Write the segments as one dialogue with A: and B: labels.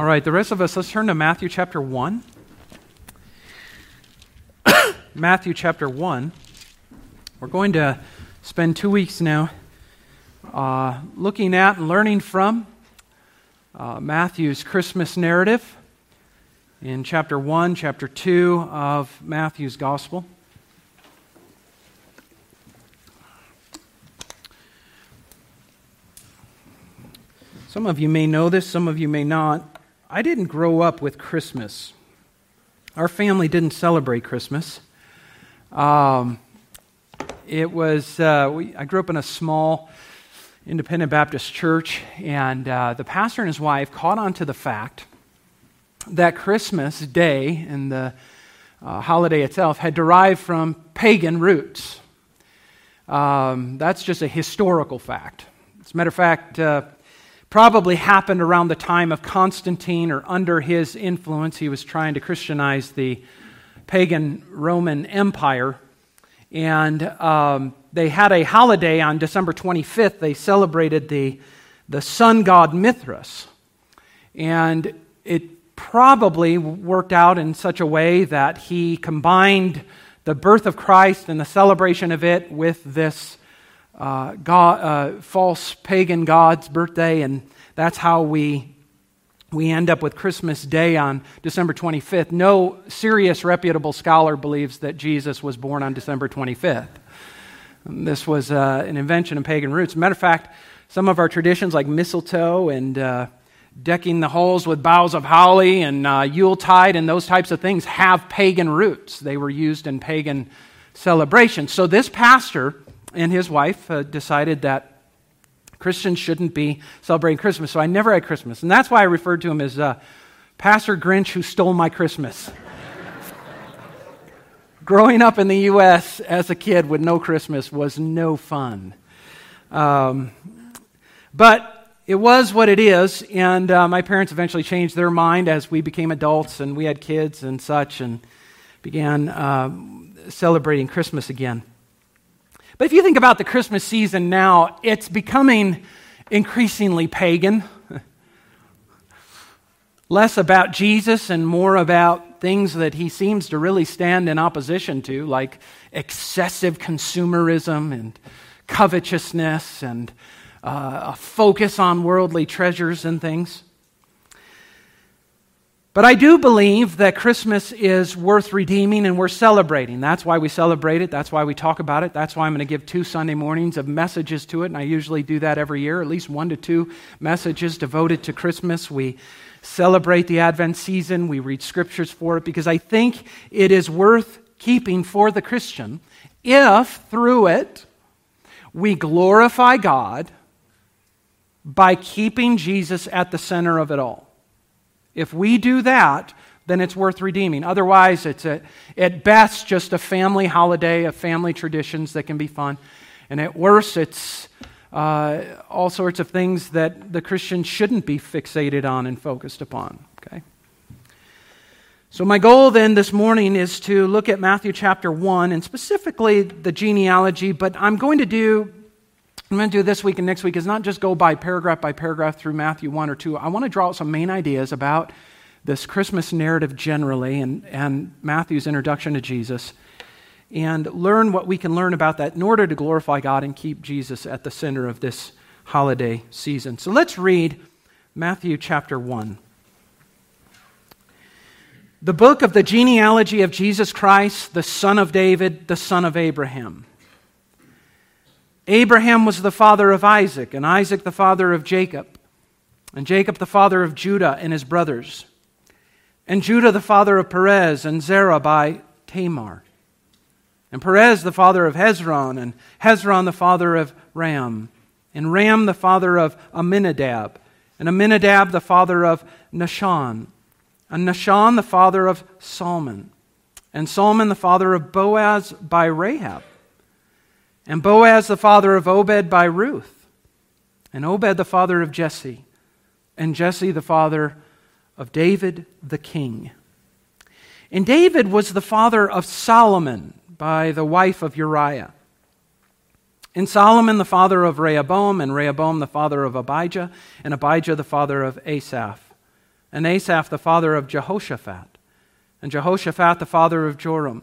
A: All right, the rest of us, let's turn to Matthew chapter 1. Matthew chapter 1. We're going to spend two weeks now uh, looking at and learning from uh, Matthew's Christmas narrative in chapter 1, chapter 2 of Matthew's Gospel. Some of you may know this, some of you may not. I didn't grow up with Christmas. Our family didn't celebrate Christmas. Um, it was, uh, we, I grew up in a small independent Baptist church, and uh, the pastor and his wife caught on to the fact that Christmas Day and the uh, holiday itself had derived from pagan roots. Um, that's just a historical fact. As a matter of fact, uh, probably happened around the time of Constantine or under his influence. He was trying to Christianize the pagan Roman Empire. And um, they had a holiday on December 25th. They celebrated the, the sun god Mithras. And it probably worked out in such a way that he combined the birth of Christ and the celebration of it with this uh, God, uh, false pagan god's birthday, and that's how we, we end up with Christmas Day on December 25th. No serious, reputable scholar believes that Jesus was born on December 25th. This was uh, an invention of pagan roots. Matter of fact, some of our traditions, like mistletoe and uh, decking the halls with boughs of holly and uh, Yuletide and those types of things, have pagan roots. They were used in pagan celebrations. So this pastor and his wife uh, decided that Christians shouldn't be celebrating Christmas. So I never had Christmas. And that's why I referred to him as uh, Pastor Grinch who stole my Christmas. Growing up in the U.S. as a kid with no Christmas was no fun. Um, but it was what it is, and uh, my parents eventually changed their mind as we became adults and we had kids and such and began uh, celebrating Christmas again. But if you think about the Christmas season now, it's becoming increasingly pagan. Less about Jesus and more about things that he seems to really stand in opposition to, like excessive consumerism and covetousness and uh, a focus on worldly treasures and things. But I do believe that Christmas is worth redeeming and worth celebrating. That's why we celebrate it. That's why we talk about it. That's why I'm going to give two Sunday mornings of messages to it. And I usually do that every year, at least one to two messages devoted to Christmas. We celebrate the Advent season, we read scriptures for it, because I think it is worth keeping for the Christian if through it we glorify God by keeping Jesus at the center of it all. If we do that, then it's worth redeeming. Otherwise, it's a, at best just a family holiday of family traditions that can be fun. And at worst, it's uh, all sorts of things that the Christian shouldn't be fixated on and focused upon. Okay? So, my goal then this morning is to look at Matthew chapter 1 and specifically the genealogy, but I'm going to do I'm going to do this week and next week is not just go by paragraph by paragraph through Matthew 1 or 2. I want to draw out some main ideas about this Christmas narrative generally and, and Matthew's introduction to Jesus and learn what we can learn about that in order to glorify God and keep Jesus at the center of this holiday season. So let's read Matthew chapter 1. The book of the genealogy of Jesus Christ, the son of David, the son of Abraham. Abraham was the father of Isaac, and Isaac the father of Jacob, and Jacob the father of Judah and his brothers, and Judah the father of Perez and Zerah by Tamar, and Perez the father of Hezron, and Hezron the father of Ram, and Ram the father of Amminadab, and Amminadab the father of Nahshon, and Nahshon the father of Salmon, and Salmon the father of Boaz by Rahab and Boaz the father of Obed by Ruth, and Obed the father of Jesse, and Jesse the father of David the king. And David was the father of Solomon by the wife of Uriah. And Solomon the father of Rehoboam, and Rehoboam the father of Abijah, and Abijah the father of Asaph, and Asaph the father of Jehoshaphat, and Jehoshaphat the father of Joram,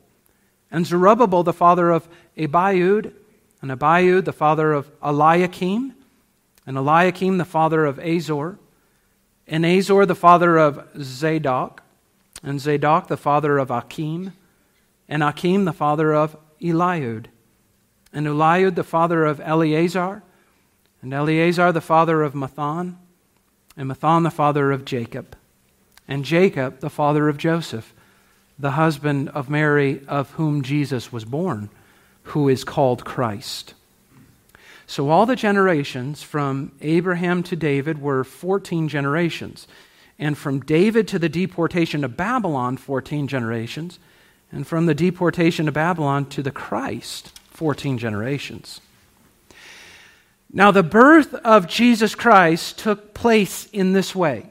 A: and Zerubbabel the father of Abiud, and Abiud the father of Eliakim, and Eliakim the father of Azor, and Azor the father of Zadok, and Zadok the father of Achim, and Achim the father of Eliud, and Eliud the father of Eleazar, and Eleazar the father of Matthan, and Matthan the father of Jacob, and Jacob the father of Joseph, the husband of Mary of whom Jesus was born, who is called Christ. So all the generations from Abraham to David were 14 generations. And from David to the deportation to Babylon, 14 generations. And from the deportation to Babylon to the Christ, 14 generations. Now, the birth of Jesus Christ took place in this way.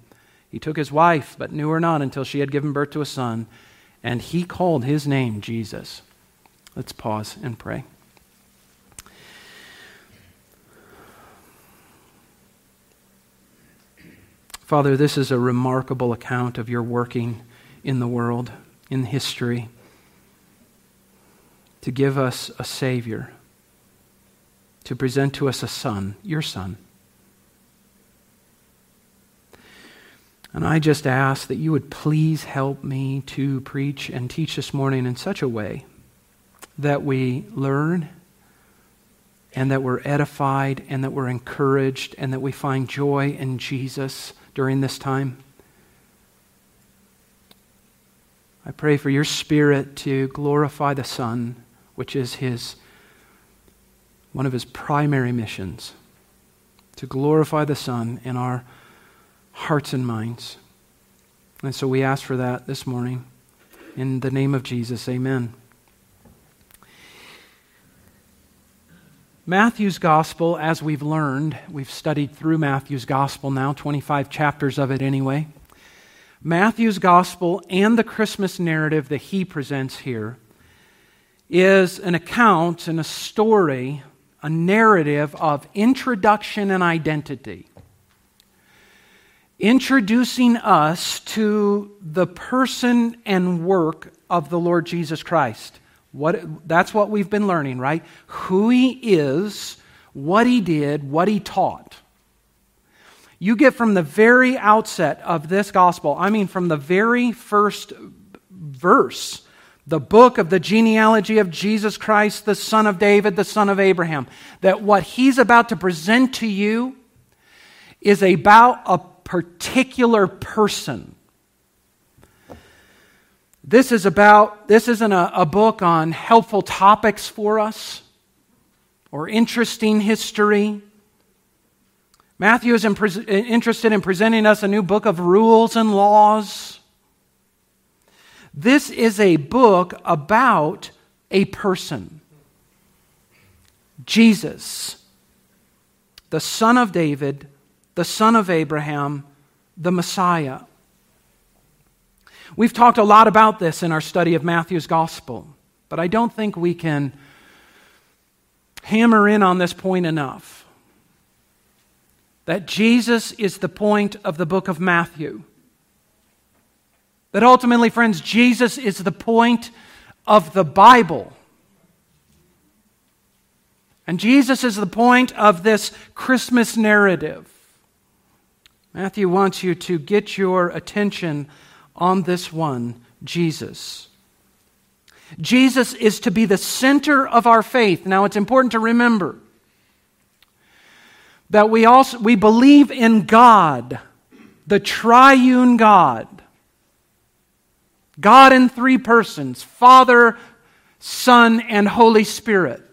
A: He took his wife, but knew her not until she had given birth to a son, and he called his name Jesus. Let's pause and pray. Father, this is a remarkable account of your working in the world, in history, to give us a Savior, to present to us a Son, your Son. And I just ask that you would please help me to preach and teach this morning in such a way that we learn and that we're edified and that we're encouraged and that we find joy in Jesus during this time. I pray for your Spirit to glorify the Son, which is his, one of his primary missions, to glorify the Son in our hearts and minds. And so we ask for that this morning. In the name of Jesus, amen. Matthew's gospel, as we've learned, we've studied through Matthew's gospel now, 25 chapters of it anyway. Matthew's gospel and the Christmas narrative that he presents here is an account and a story, a narrative of introduction and identity. Introducing us to the person and work of the Lord Jesus Christ. What, that's what we've been learning, right? Who he is, what he did, what he taught. You get from the very outset of this gospel, I mean, from the very first verse, the book of the genealogy of Jesus Christ, the son of David, the son of Abraham, that what he's about to present to you is about a particular person this is about, this isn't a, a book on helpful topics for us or interesting history. Matthew is interested in presenting us a new book of rules and laws. This is a book about a person Jesus, the son of David, the son of Abraham, the Messiah. We've talked a lot about this in our study of Matthew's gospel, but I don't think we can hammer in on this point enough. That Jesus is the point of the book of Matthew. That ultimately, friends, Jesus is the point of the Bible. And Jesus is the point of this Christmas narrative. Matthew wants you to get your attention on this one, Jesus. Jesus is to be the center of our faith. Now, it's important to remember that we also we believe in God, the triune God. God in three persons, Father, Son, and Holy Spirit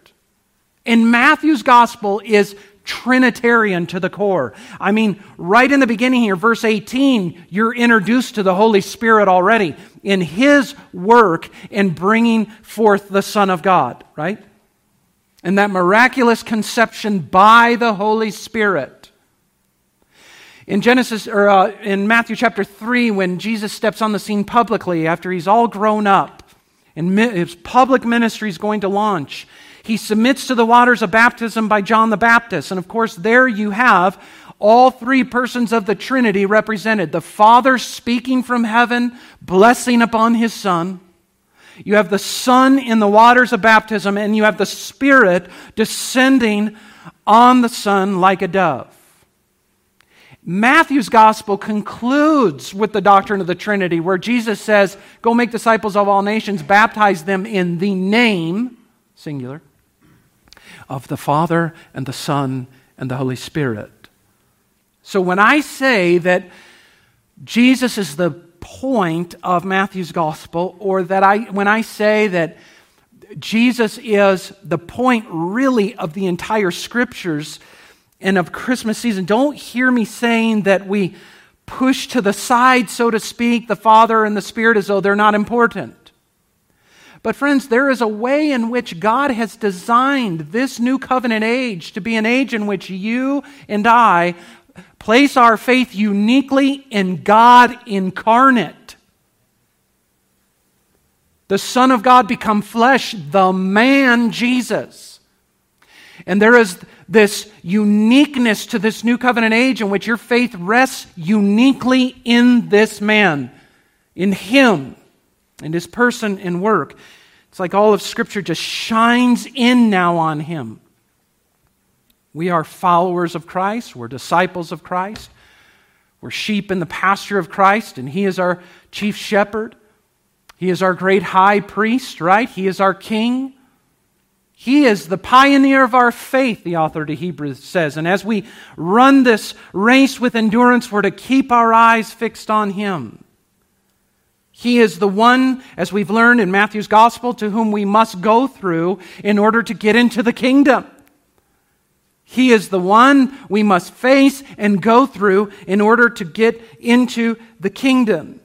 A: in Matthew's gospel is Trinitarian to the core. I mean, right in the beginning here, verse 18, you're introduced to the Holy Spirit already in His work in bringing forth the Son of God, right? And that miraculous conception by the Holy Spirit. In Genesis, or uh, in Matthew chapter 3, when Jesus steps on the scene publicly after he's all grown up and his public ministry is going to launch, he submits to the waters of baptism by John the Baptist. And of course, there you have all three persons of the Trinity represented the Father speaking from heaven, blessing upon his Son. You have the Son in the waters of baptism, and you have the Spirit descending on the Son like a dove. Matthew's gospel concludes with the doctrine of the Trinity, where Jesus says, Go make disciples of all nations, baptize them in the name, singular, of the Father and the Son and the Holy Spirit. So when I say that Jesus is the point of Matthew's gospel, or that I, when I say that Jesus is the point really of the entire scriptures and of Christmas season, don't hear me saying that we push to the side, so to speak, the Father and the Spirit as though they're not important. But, friends, there is a way in which God has designed this new covenant age to be an age in which you and I place our faith uniquely in God incarnate. The Son of God become flesh, the man Jesus. And there is this uniqueness to this new covenant age in which your faith rests uniquely in this man, in him and his person and work. It's like all of Scripture just shines in now on him. We are followers of Christ, we're disciples of Christ, we're sheep in the pasture of Christ, and he is our chief shepherd. He is our great high priest, right? He is our king. He is the pioneer of our faith, the author to Hebrews says. And as we run this race with endurance, we're to keep our eyes fixed on Him. He is the one, as we've learned in Matthew's gospel, to whom we must go through in order to get into the kingdom. He is the one we must face and go through in order to get into the kingdom.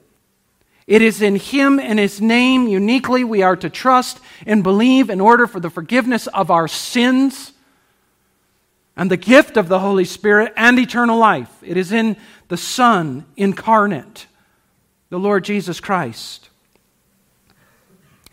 A: It is in Him and His name uniquely we are to trust and believe in order for the forgiveness of our sins and the gift of the Holy Spirit and eternal life. It is in the Son incarnate the Lord Jesus Christ.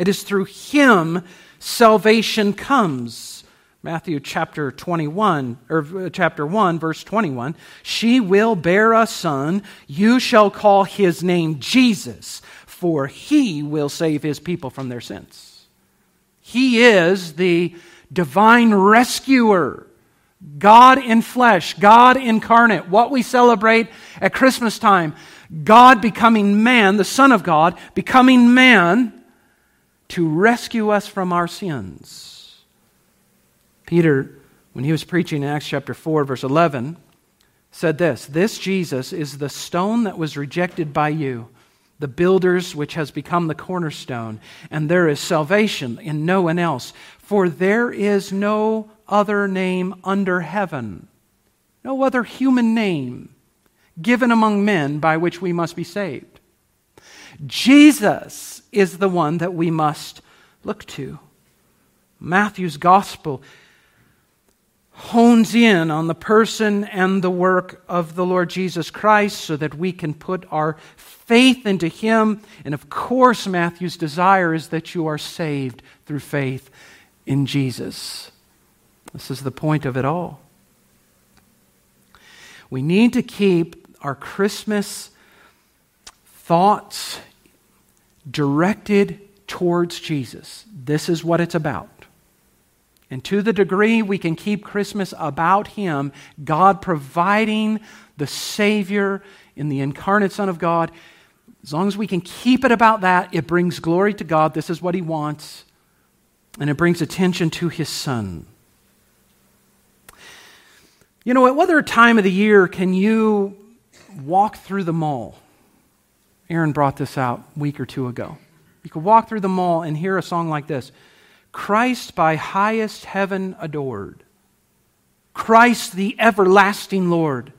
A: It is through him salvation comes. Matthew chapter 21 or uh, chapter 1 verse 21 she will bear a son you shall call his name Jesus for he will save his people from their sins he is the divine rescuer God in flesh God incarnate what we celebrate at Christmas time God becoming man, the Son of God, becoming man to rescue us from our sins. Peter, when he was preaching in Acts chapter 4, verse 11, said this This Jesus is the stone that was rejected by you, the builders, which has become the cornerstone, and there is salvation in no one else. For there is no other name under heaven, no other human name given among men by which we must be saved. Jesus is the one that we must look to. Matthew's gospel hones in on the person and the work of the Lord Jesus Christ so that we can put our faith into Him. And of course, Matthew's desire is that you are saved through faith in Jesus. This is the point of it all. We need to keep our Christmas thoughts directed towards Jesus. This is what it's about. And to the degree we can keep Christmas about Him, God providing the Savior in the incarnate Son of God, as long as we can keep it about that, it brings glory to God. This is what He wants. And it brings attention to His Son. You know, at what other time of the year can you walk through the mall? Aaron brought this out a week or two ago. You could walk through the mall and hear a song like this Christ by highest heaven adored. Christ the everlasting Lord.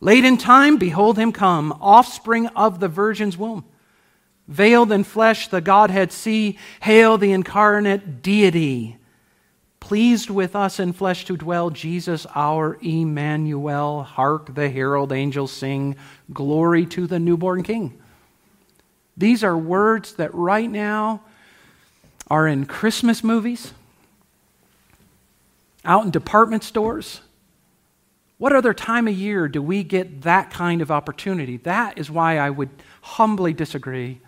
A: Late in time, behold him come, offspring of the Virgin's womb. Veiled in flesh, the Godhead see. Hail the incarnate deity pleased with us in flesh to dwell, Jesus our Emmanuel. Hark the herald angels sing, Glory to the newborn King. These are words that right now are in Christmas movies, out in department stores. What other time of year do we get that kind of opportunity? That is why I would humbly disagree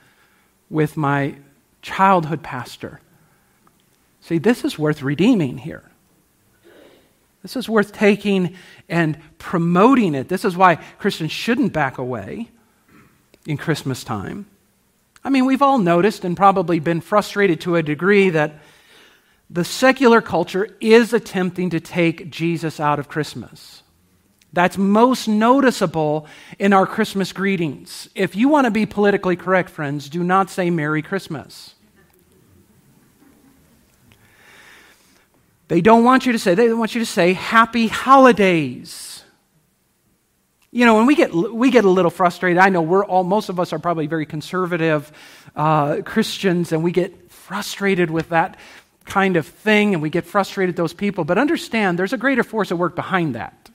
A: with my childhood pastor See, this is worth redeeming here. This is worth taking and promoting it. This is why Christians shouldn't back away in Christmas time. I mean, we've all noticed and probably been frustrated to a degree that the secular culture is attempting to take Jesus out of Christmas. That's most noticeable in our Christmas greetings. If you want to be politically correct, friends, do not say Merry Christmas. They don't want you to say, they want you to say happy holidays. You know, when we get, we get a little frustrated, I know we're all, most of us are probably very conservative uh, Christians, and we get frustrated with that kind of thing, and we get frustrated with those people. But understand, there's a greater force at work behind that.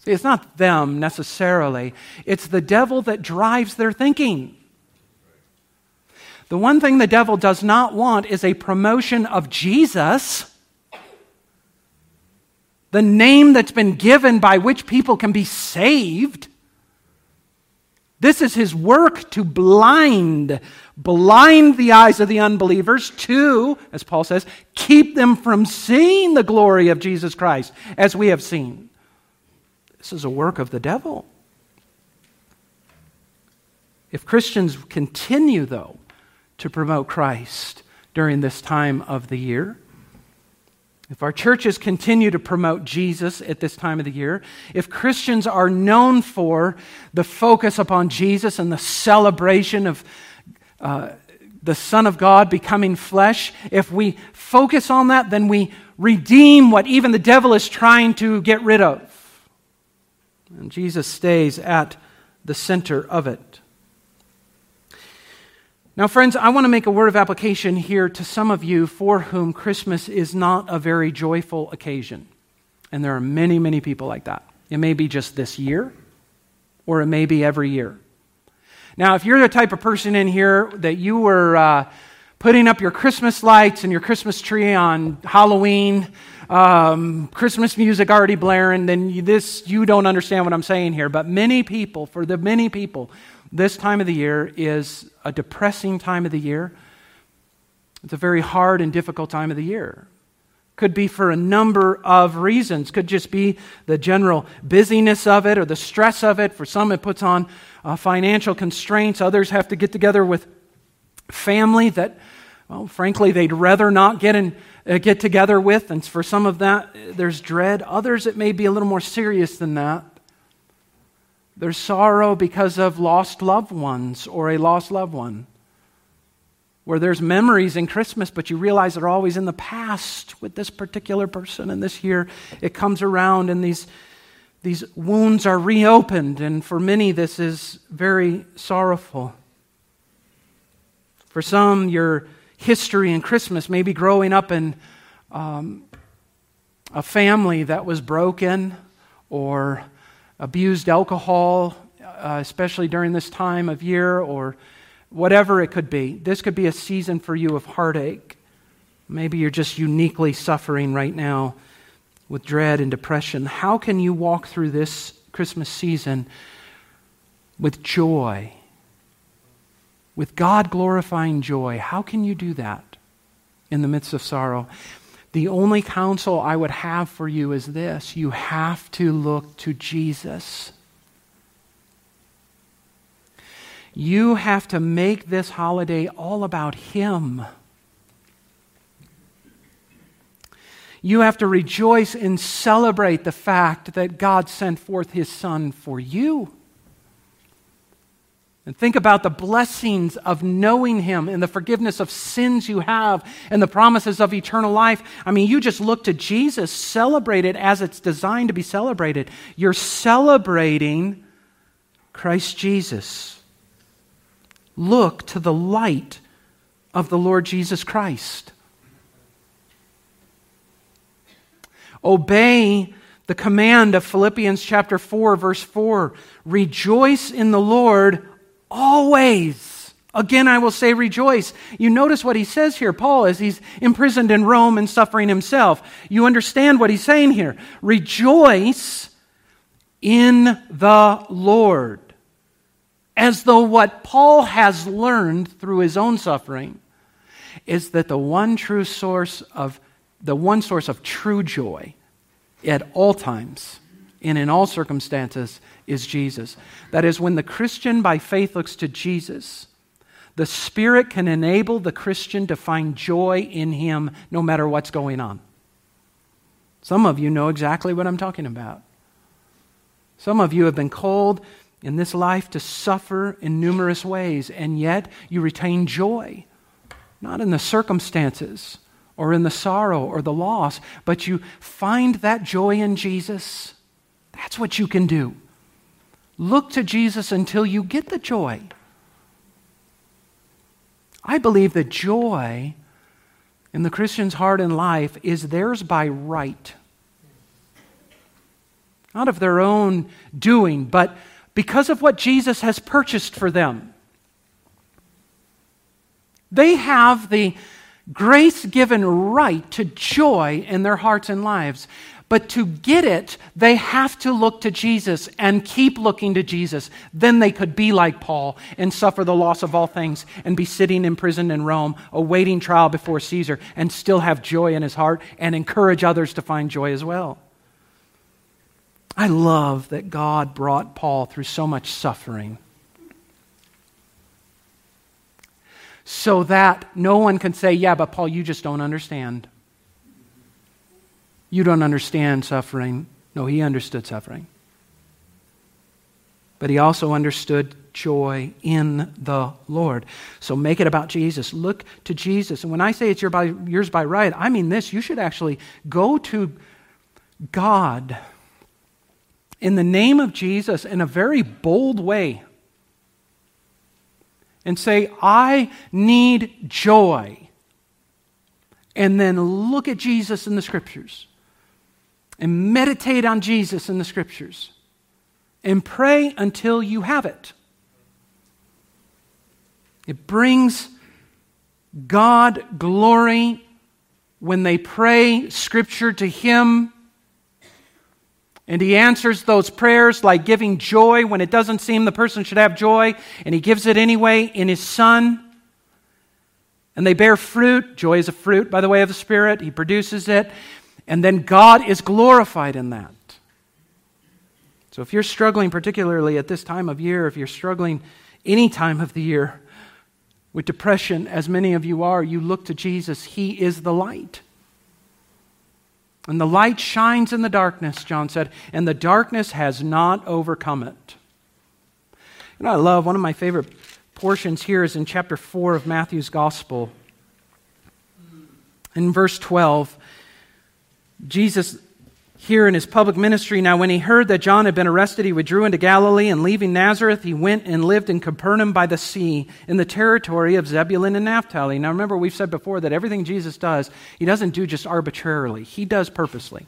A: See, it's not them necessarily, it's the devil that drives their thinking. The one thing the devil does not want is a promotion of Jesus, the name that's been given by which people can be saved. This is his work to blind, blind the eyes of the unbelievers, to, as Paul says, keep them from seeing the glory of Jesus Christ, as we have seen. This is a work of the devil. If Christians continue, though, to promote Christ during this time of the year. If our churches continue to promote Jesus at this time of the year, if Christians are known for the focus upon Jesus and the celebration of uh, the Son of God becoming flesh, if we focus on that, then we redeem what even the devil is trying to get rid of. And Jesus stays at the center of it. Now, friends, I want to make a word of application here to some of you for whom Christmas is not a very joyful occasion. And there are many, many people like that. It may be just this year, or it may be every year. Now, if you're the type of person in here that you were uh, putting up your Christmas lights and your Christmas tree on Halloween, um, Christmas music already blaring, then you, this you don't understand what I'm saying here. But many people, for the many people this time of the year is a depressing time of the year. It's a very hard and difficult time of the year. Could be for a number of reasons. Could just be the general busyness of it or the stress of it. For some, it puts on uh, financial constraints. Others have to get together with family that, well, frankly, they'd rather not get, in, uh, get together with. And for some of that, there's dread. Others, it may be a little more serious than that. There's sorrow because of lost loved ones or a lost loved one. Where there's memories in Christmas, but you realize they're always in the past with this particular person. And this year it comes around and these, these wounds are reopened. And for many, this is very sorrowful. For some, your history in Christmas, maybe growing up in um, a family that was broken or abused alcohol, uh, especially during this time of year, or whatever it could be. This could be a season for you of heartache. Maybe you're just uniquely suffering right now with dread and depression. How can you walk through this Christmas season with joy? With God glorifying joy. How can you do that in the midst of sorrow? The only counsel I would have for you is this you have to look to Jesus. You have to make this holiday all about Him. You have to rejoice and celebrate the fact that God sent forth His Son for you. And think about the blessings of knowing Him and the forgiveness of sins you have and the promises of eternal life. I mean, you just look to Jesus, celebrate it as it's designed to be celebrated. You're celebrating Christ Jesus. Look to the light of the Lord Jesus Christ. Obey the command of Philippians chapter 4, verse 4 Rejoice in the Lord always. Again, I will say rejoice. You notice what he says here, Paul, as he's imprisoned in Rome and suffering himself. You understand what he's saying here. Rejoice in the Lord. As though what Paul has learned through his own suffering is that the one true source of the one source of true joy at all times and in all circumstances is Jesus. That is, when the Christian by faith looks to Jesus, the Spirit can enable the Christian to find joy in Him no matter what's going on. Some of you know exactly what I'm talking about. Some of you have been called in this life to suffer in numerous ways, and yet you retain joy, not in the circumstances or in the sorrow or the loss, but you find that joy in Jesus. That's what you can do. Look to Jesus until you get the joy. I believe that joy in the Christian's heart and life is theirs by right. Not of their own doing, but because of what Jesus has purchased for them. They have the grace given right to joy in their hearts and lives. But to get it, they have to look to Jesus and keep looking to Jesus. Then they could be like Paul and suffer the loss of all things and be sitting in prison in Rome, awaiting trial before Caesar, and still have joy in his heart and encourage others to find joy as well. I love that God brought Paul through so much suffering so that no one can say, Yeah, but Paul, you just don't understand. You don't understand suffering. No, he understood suffering. But he also understood joy in the Lord. So make it about Jesus. Look to Jesus. And when I say it's your by, yours by right, I mean this. You should actually go to God in the name of Jesus in a very bold way and say, I need joy. And then look at Jesus in the scriptures and meditate on Jesus in the scriptures and pray until you have it. It brings God glory when they pray scripture to Him and he answers those prayers like giving joy when it doesn't seem the person should have joy, and he gives it anyway in his son. And they bear fruit. Joy is a fruit, by the way, of the Spirit. He produces it. And then God is glorified in that. So if you're struggling, particularly at this time of year, if you're struggling any time of the year with depression, as many of you are, you look to Jesus. He is the light. And the light shines in the darkness, John said, and the darkness has not overcome it. You know, I love one of my favorite portions here is in chapter 4 of Matthew's Gospel. In verse 12, Jesus here in his public ministry. Now, when he heard that John had been arrested, he withdrew into Galilee, and leaving Nazareth, he went and lived in Capernaum by the sea, in the territory of Zebulun and Naphtali. Now, remember, we've said before that everything Jesus does, he doesn't do just arbitrarily, he does purposely.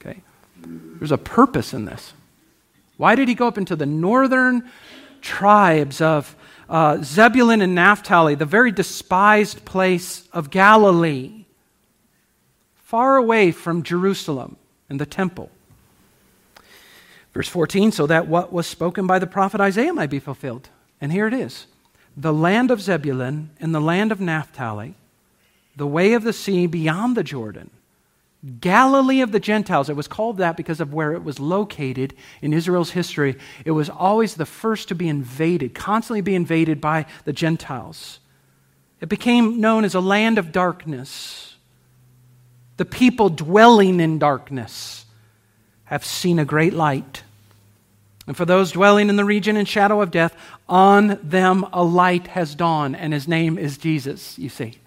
A: Okay? There's a purpose in this. Why did he go up into the northern tribes of uh, Zebulun and Naphtali, the very despised place of Galilee, far away from Jerusalem and the temple? Verse 14, so that what was spoken by the prophet Isaiah might be fulfilled. And here it is the land of Zebulun and the land of Naphtali, the way of the sea beyond the Jordan, Galilee of the Gentiles. It was called that because of where it was located in Israel's history. It was always the first to be invaded, constantly be invaded by the Gentiles. It became known as a land of darkness. The people dwelling in darkness have seen a great light. And for those dwelling in the region and shadow of death, on them a light has dawned, and his name is Jesus, you see.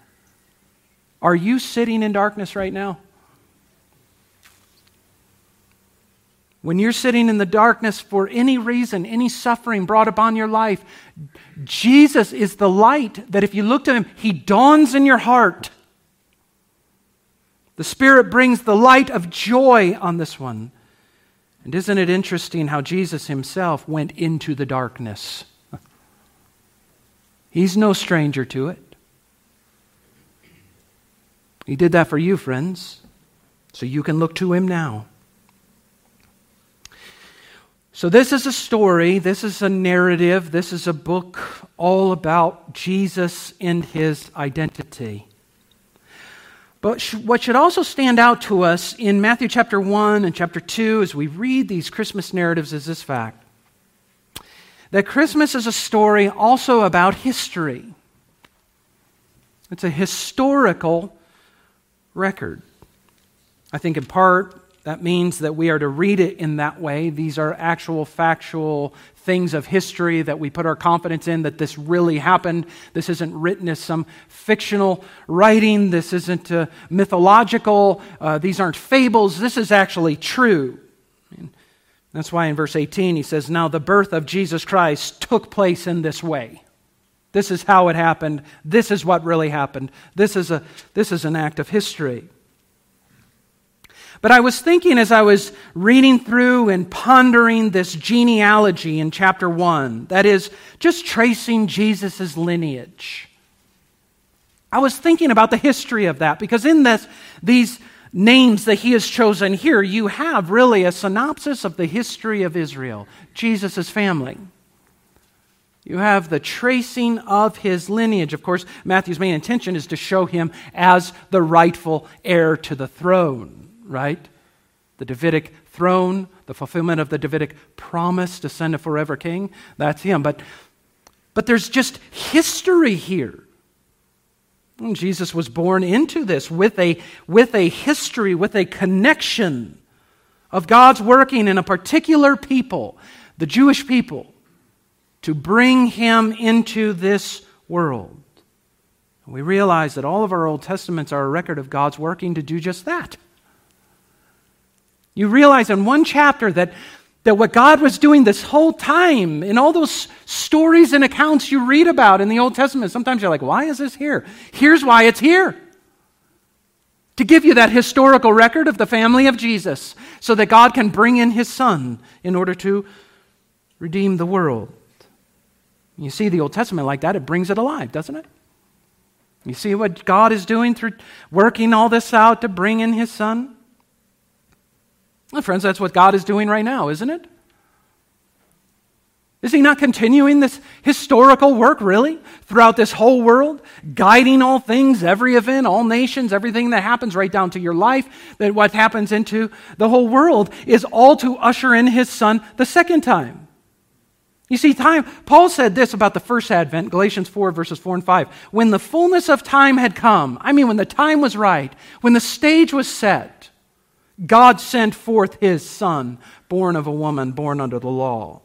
A: Are you sitting in darkness right now? When you're sitting in the darkness for any reason, any suffering brought upon your life, Jesus is the light that if you look to him, he dawns in your heart. The Spirit brings the light of joy on this one. And isn't it interesting how Jesus himself went into the darkness? He's no stranger to it. He did that for you, friends, so you can look to him now. So, this is a story, this is a narrative, this is a book all about Jesus and his identity. But what should also stand out to us in Matthew chapter 1 and chapter 2 as we read these Christmas narratives is this fact that Christmas is a story also about history. It's a historical record. I think in part that means that we are to read it in that way. These are actual factual things of history that we put our confidence in that this really happened. This isn't written as some fictional writing. This isn't uh, mythological. Uh, these aren't fables. This is actually true. That's why in verse 18 he says, Now the birth of Jesus Christ took place in this way. This is how it happened. This is what really happened. This is, a, this is an act of history. But I was thinking as I was reading through and pondering this genealogy in chapter 1, that is, just tracing Jesus' lineage. I was thinking about the history of that because in this, these names that he has chosen here, you have really a synopsis of the history of Israel, Jesus' family. You have the tracing of his lineage. Of course, Matthew's main intention is to show him as the rightful heir to the throne right? The Davidic throne, the fulfillment of the Davidic promise to send a forever king. That's him. But, but there's just history here. Jesus was born into this with a, with a history, with a connection of God's working in a particular people, the Jewish people, to bring him into this world. We realize that all of our Old Testaments are a record of God's working to do just that. You realize in one chapter that, that what God was doing this whole time, in all those stories and accounts you read about in the Old Testament, sometimes you're like, why is this here? Here's why it's here to give you that historical record of the family of Jesus so that God can bring in his son in order to redeem the world. You see the Old Testament like that, it brings it alive, doesn't it? You see what God is doing through working all this out to bring in his son? Well, friends, that's what God is doing right now, isn't it? Is he not continuing this historical work, really, throughout this whole world, guiding all things, every event, all nations, everything that happens right down to your life, that what happens into the whole world is all to usher in his son the second time? You see, time, Paul said this about the first advent, Galatians 4, verses 4 and 5. When the fullness of time had come, I mean, when the time was right, when the stage was set, God sent forth his son, born of a woman, born under the law.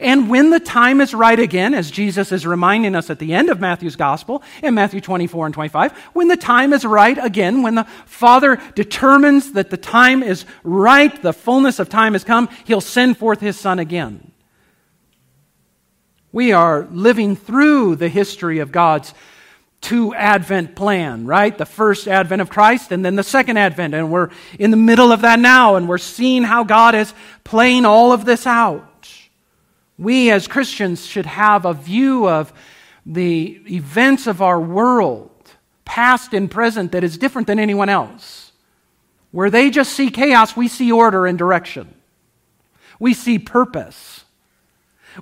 A: And when the time is right again, as Jesus is reminding us at the end of Matthew's gospel in Matthew 24 and 25, when the time is right again, when the Father determines that the time is right, the fullness of time has come, he'll send forth his Son again. We are living through the history of God's two advent plan, right? The first advent of Christ and then the second advent. And we're in the middle of that now, and we're seeing how God is playing all of this out. We as Christians should have a view of the events of our world, past and present, that is different than anyone else. Where they just see chaos, we see order and direction. We see purpose.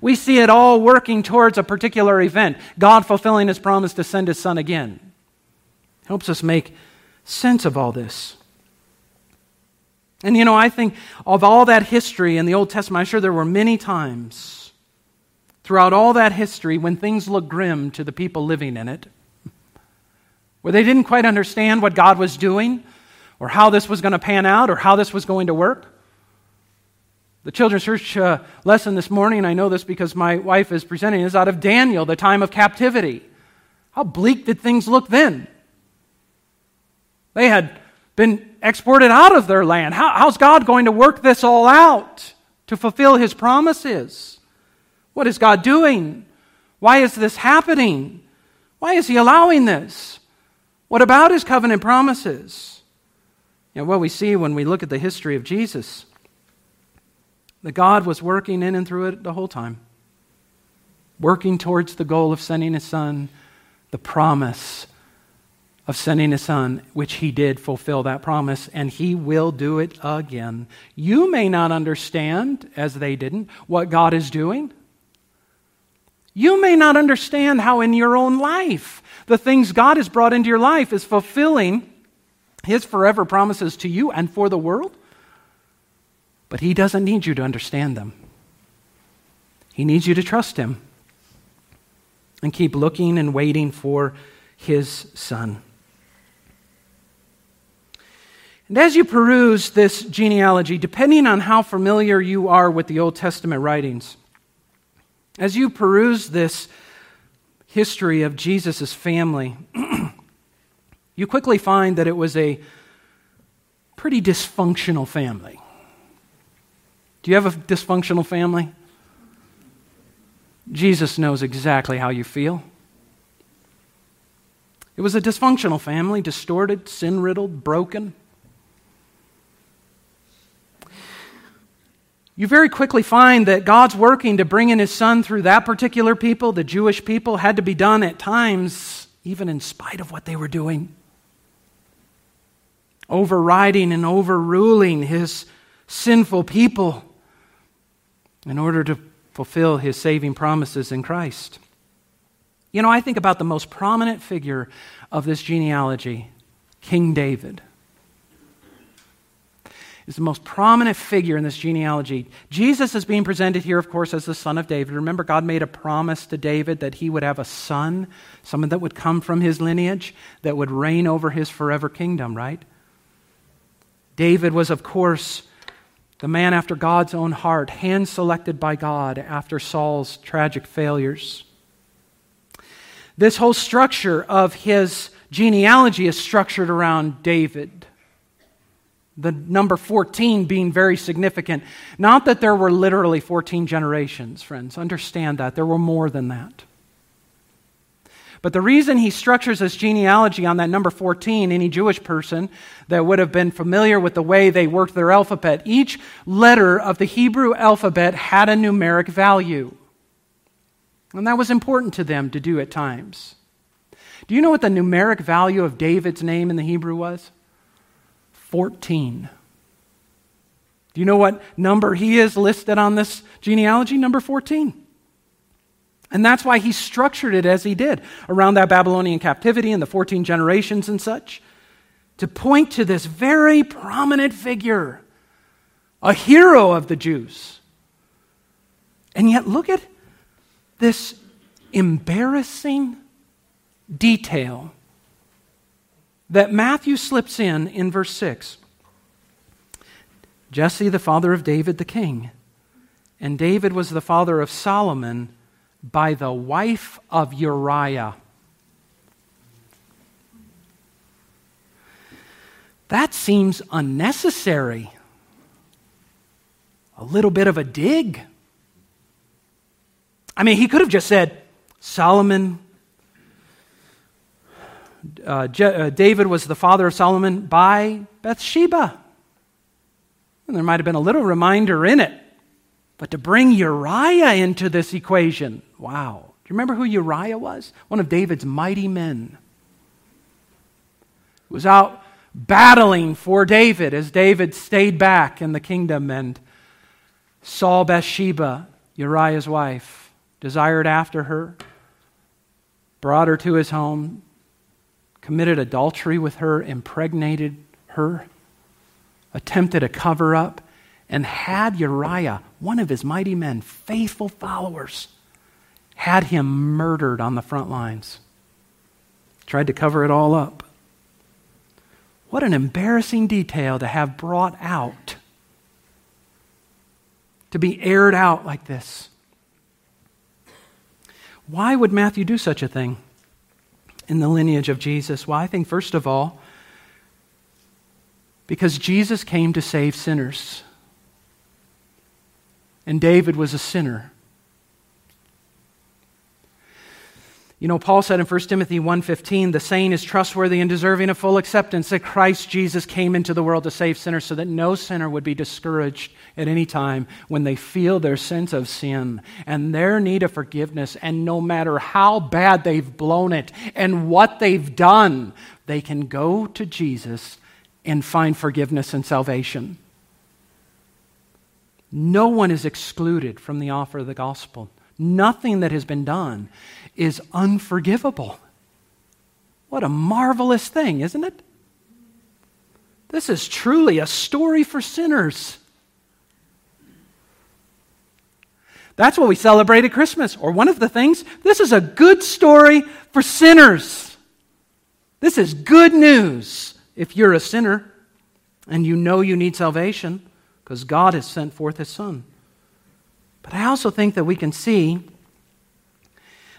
A: We see it all working towards a particular event God fulfilling his promise to send his son again. Helps us make sense of all this. And you know, I think of all that history in the Old Testament, I'm sure there were many times throughout all that history when things looked grim to the people living in it, where they didn't quite understand what God was doing, or how this was going to pan out, or how this was going to work. The children's church uh, lesson this morning, I know this because my wife is presenting, is out of Daniel, the time of captivity. How bleak did things look then? They had been exported out of their land. How, how's God going to work this all out to fulfill his promises? What is God doing? Why is this happening? Why is he allowing this? What about his covenant promises? You know, what we see when we look at the history of Jesus that God was working in and through it the whole time, working towards the goal of sending his son, the promise of sending his son, which he did fulfill that promise, and he will do it again. You may not understand, as they didn't, what God is doing. You may not understand how in your own life the things God has brought into your life is fulfilling his forever promises to you and for the world. But He doesn't need you to understand them. He needs you to trust Him and keep looking and waiting for His Son. And as you peruse this genealogy, depending on how familiar you are with the Old Testament writings, as you peruse this history of Jesus' family, you quickly find that it was a pretty dysfunctional family. Do you have a dysfunctional family? Jesus knows exactly how you feel. It was a dysfunctional family, distorted, sin riddled, broken. You very quickly find that God's working to bring in his son through that particular people, the Jewish people, had to be done at times, even in spite of what they were doing. Overriding and overruling his sinful people in order to fulfill his saving promises in Christ. You know, I think about the most prominent figure of this genealogy, King David. Is the most prominent figure in this genealogy. Jesus is being presented here, of course, as the son of David. Remember, God made a promise to David that he would have a son, someone that would come from his lineage, that would reign over his forever kingdom, right? David was, of course, the man after God's own heart, hand selected by God after Saul's tragic failures. This whole structure of his genealogy is structured around David. The number 14 being very significant. Not that there were literally 14 generations, friends. Understand that. There were more than that. But the reason he structures this genealogy on that number 14, any Jewish person that would have been familiar with the way they worked their alphabet, each letter of the Hebrew alphabet had a numeric value. And that was important to them to do at times. Do you know what the numeric value of David's name in the Hebrew was? 14. Do you know what number he is listed on this genealogy? Number 14. And that's why he structured it as he did around that Babylonian captivity and the 14 generations and such to point to this very prominent figure, a hero of the Jews. And yet, look at this embarrassing detail that Matthew slips in in verse 6. Jesse, the father of David the king, and David was the father of Solomon by the wife of Uriah. That seems unnecessary. A little bit of a dig. I mean, he could have just said, Solomon uh, Je- uh, David was the father of Solomon by Bathsheba. And there might have been a little reminder in it. But to bring Uriah into this equation, wow. Do you remember who Uriah was? One of David's mighty men. He was out battling for David as David stayed back in the kingdom and saw Bathsheba, Uriah's wife, desired after her, brought her to his home, committed adultery with her, impregnated her, attempted a cover up, and had Uriah, one of his mighty men, faithful followers, had him murdered on the front lines. Tried to cover it all up. What an embarrassing detail to have brought out, to be aired out like this. Why would Matthew do such a thing in the lineage of Jesus? Well, I think, first of all, because Jesus came to save sinners. And David was a sinner. You know, Paul said in 1 Timothy 1:15, "The saying is trustworthy and deserving of full acceptance that Christ Jesus came into the world to save sinners so that no sinner would be discouraged at any time when they feel their sense of sin and their need of forgiveness and no matter how bad they've blown it and what they've done, they can go to Jesus and find forgiveness and salvation." No one is excluded from the offer of the gospel. Nothing that has been done is unforgivable. What a marvelous thing, isn't it? This is truly a story for sinners. That's what we celebrate at Christmas, or one of the things. This is a good story for sinners. This is good news if you're a sinner and you know you need salvation because God has sent forth His Son. But I also think that we can see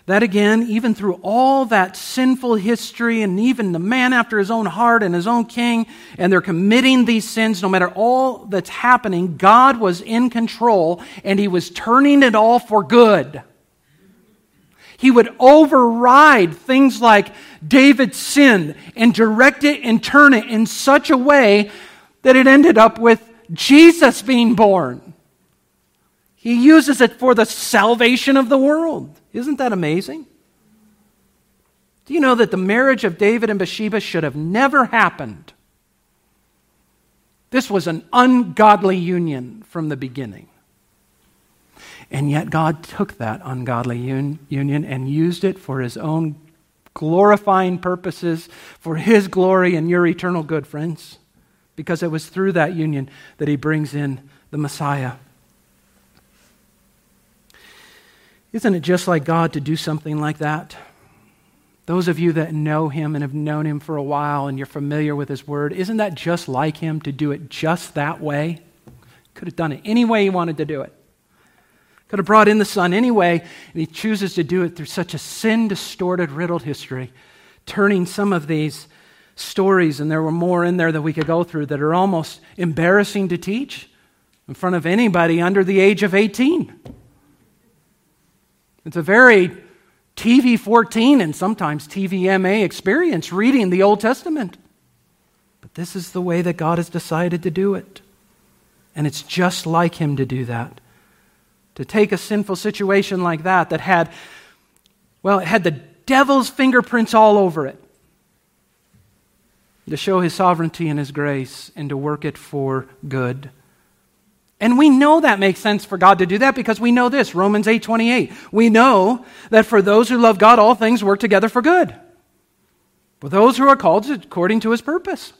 A: that again, even through all that sinful history and even the man after his own heart and his own king, and they're committing these sins, no matter all that's happening, God was in control and he was turning it all for good. He would override things like David's sin and direct it and turn it in such a way that it ended up with Jesus being born. He uses it for the salvation of the world. Isn't that amazing? Do you know that the marriage of David and Bathsheba should have never happened? This was an ungodly union from the beginning. And yet God took that ungodly un- union and used it for his own glorifying purposes, for his glory and your eternal good, friends. Because it was through that union that he brings in the Messiah. Isn't it just like God to do something like that? Those of you that know Him and have known Him for a while and you're familiar with His Word, isn't that just like Him to do it just that way? Could have done it any way He wanted to do it. Could have brought in the Son anyway, and He chooses to do it through such a sin distorted, riddled history, turning some of these stories, and there were more in there that we could go through that are almost embarrassing to teach in front of anybody under the age of 18. It's a very TV 14 and sometimes TVMA experience reading the Old Testament. But this is the way that God has decided to do it. And it's just like Him to do that. To take a sinful situation like that, that had, well, it had the devil's fingerprints all over it, to show His sovereignty and His grace and to work it for good. And we know that makes sense for God to do that because we know this, Romans 8:28. We know that for those who love God all things work together for good. For those who are called according to his purpose.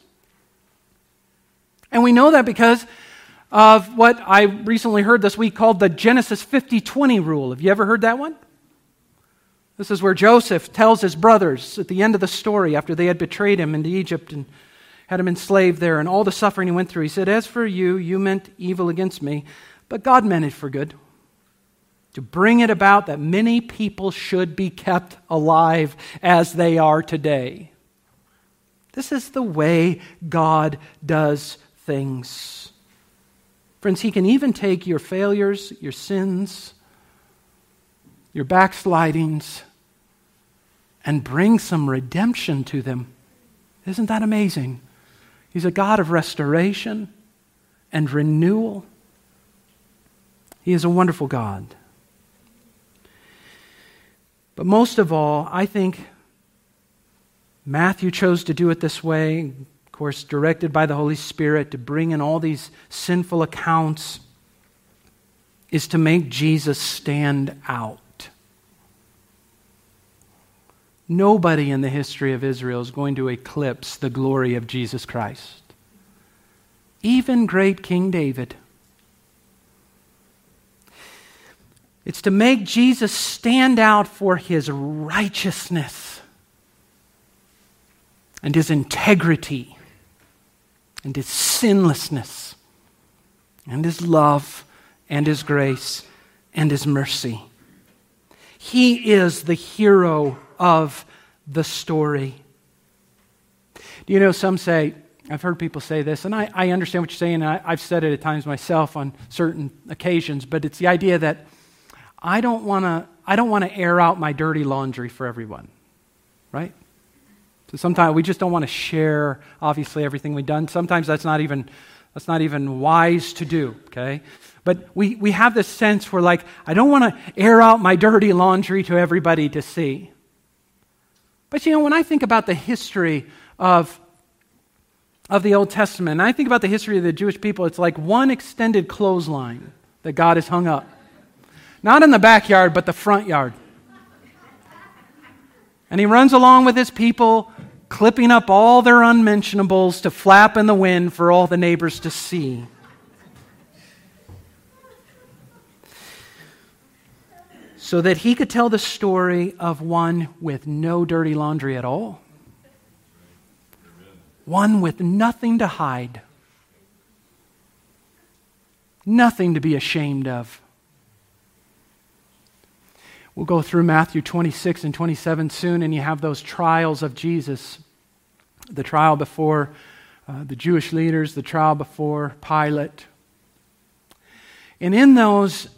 A: And we know that because of what I recently heard this week called the Genesis 50-20 rule. Have you ever heard that one? This is where Joseph tells his brothers at the end of the story after they had betrayed him into Egypt and had him enslaved there and all the suffering he went through. He said, As for you, you meant evil against me, but God meant it for good. To bring it about that many people should be kept alive as they are today. This is the way God does things. Friends, He can even take your failures, your sins, your backslidings, and bring some redemption to them. Isn't that amazing? He's a God of restoration and renewal. He is a wonderful God. But most of all, I think Matthew chose to do it this way, of course, directed by the Holy Spirit to bring in all these sinful accounts, is to make Jesus stand out. Nobody in the history of Israel is going to eclipse the glory of Jesus Christ. Even great King David. It's to make Jesus stand out for his righteousness and his integrity and his sinlessness and his love and his grace and his mercy. He is the hero of the story. Do you know, some say, I've heard people say this, and I, I understand what you're saying, and I, I've said it at times myself on certain occasions, but it's the idea that I don't want to I don't want to air out my dirty laundry for everyone. Right? So sometimes we just don't want to share obviously everything we've done. Sometimes that's not even that's not even wise to do, okay? But we, we have this sense where like I don't want to air out my dirty laundry to everybody to see. But you know, when I think about the history of of the Old Testament, and I think about the history of the Jewish people, it's like one extended clothesline that God has hung up. Not in the backyard, but the front yard. And he runs along with his people, clipping up all their unmentionables to flap in the wind for all the neighbors to see. So that he could tell the story of one with no dirty laundry at all, one with nothing to hide, nothing to be ashamed of. We'll go through Matthew 26 and 27 soon, and you have those trials of Jesus the trial before uh, the Jewish leaders, the trial before Pilate. And in those,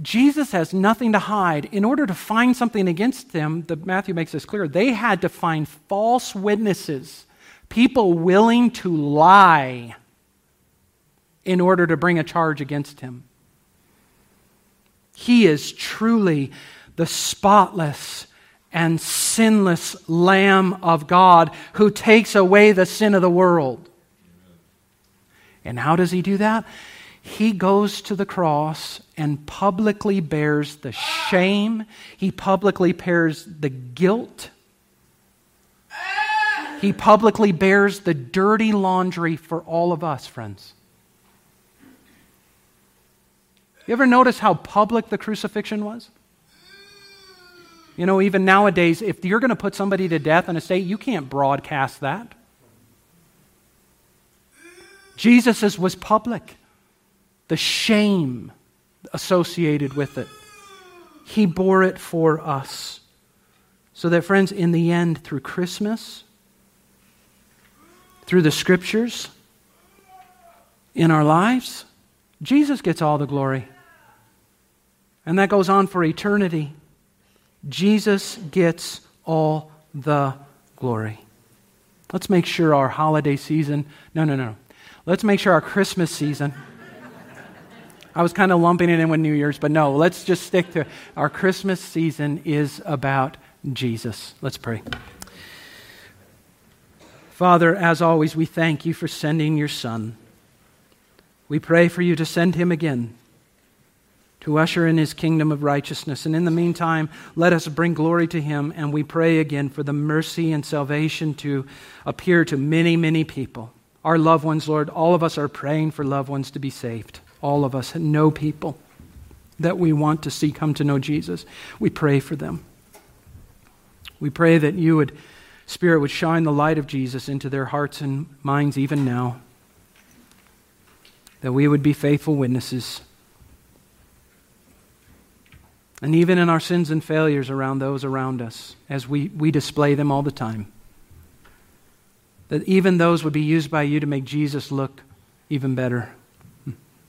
A: Jesus has nothing to hide. In order to find something against them, the, Matthew makes this clear, they had to find false witnesses, people willing to lie in order to bring a charge against him. He is truly the spotless and sinless Lamb of God who takes away the sin of the world. And how does he do that? He goes to the cross and publicly bears the shame, he publicly bears the guilt. He publicly bears the dirty laundry for all of us, friends. You ever notice how public the crucifixion was? You know, even nowadays, if you're going to put somebody to death in a state, you can't broadcast that. Jesus's was public. The shame associated with it. He bore it for us. So that, friends, in the end, through Christmas, through the scriptures, in our lives, Jesus gets all the glory. And that goes on for eternity. Jesus gets all the glory. Let's make sure our holiday season, no, no, no. Let's make sure our Christmas season, I was kind of lumping it in with New Year's, but no, let's just stick to our Christmas season is about Jesus. Let's pray. Father, as always, we thank you for sending your Son. We pray for you to send him again to usher in his kingdom of righteousness. And in the meantime, let us bring glory to him. And we pray again for the mercy and salvation to appear to many, many people. Our loved ones, Lord, all of us are praying for loved ones to be saved. All of us know people that we want to see come to know Jesus. We pray for them. We pray that you would, Spirit, would shine the light of Jesus into their hearts and minds even now. That we would be faithful witnesses and even in our sins and failures around those around us, as we, we display them all the time. That even those would be used by you to make Jesus look even better,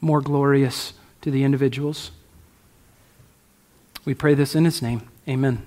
A: more glorious to the individuals. We pray this in His name. Amen.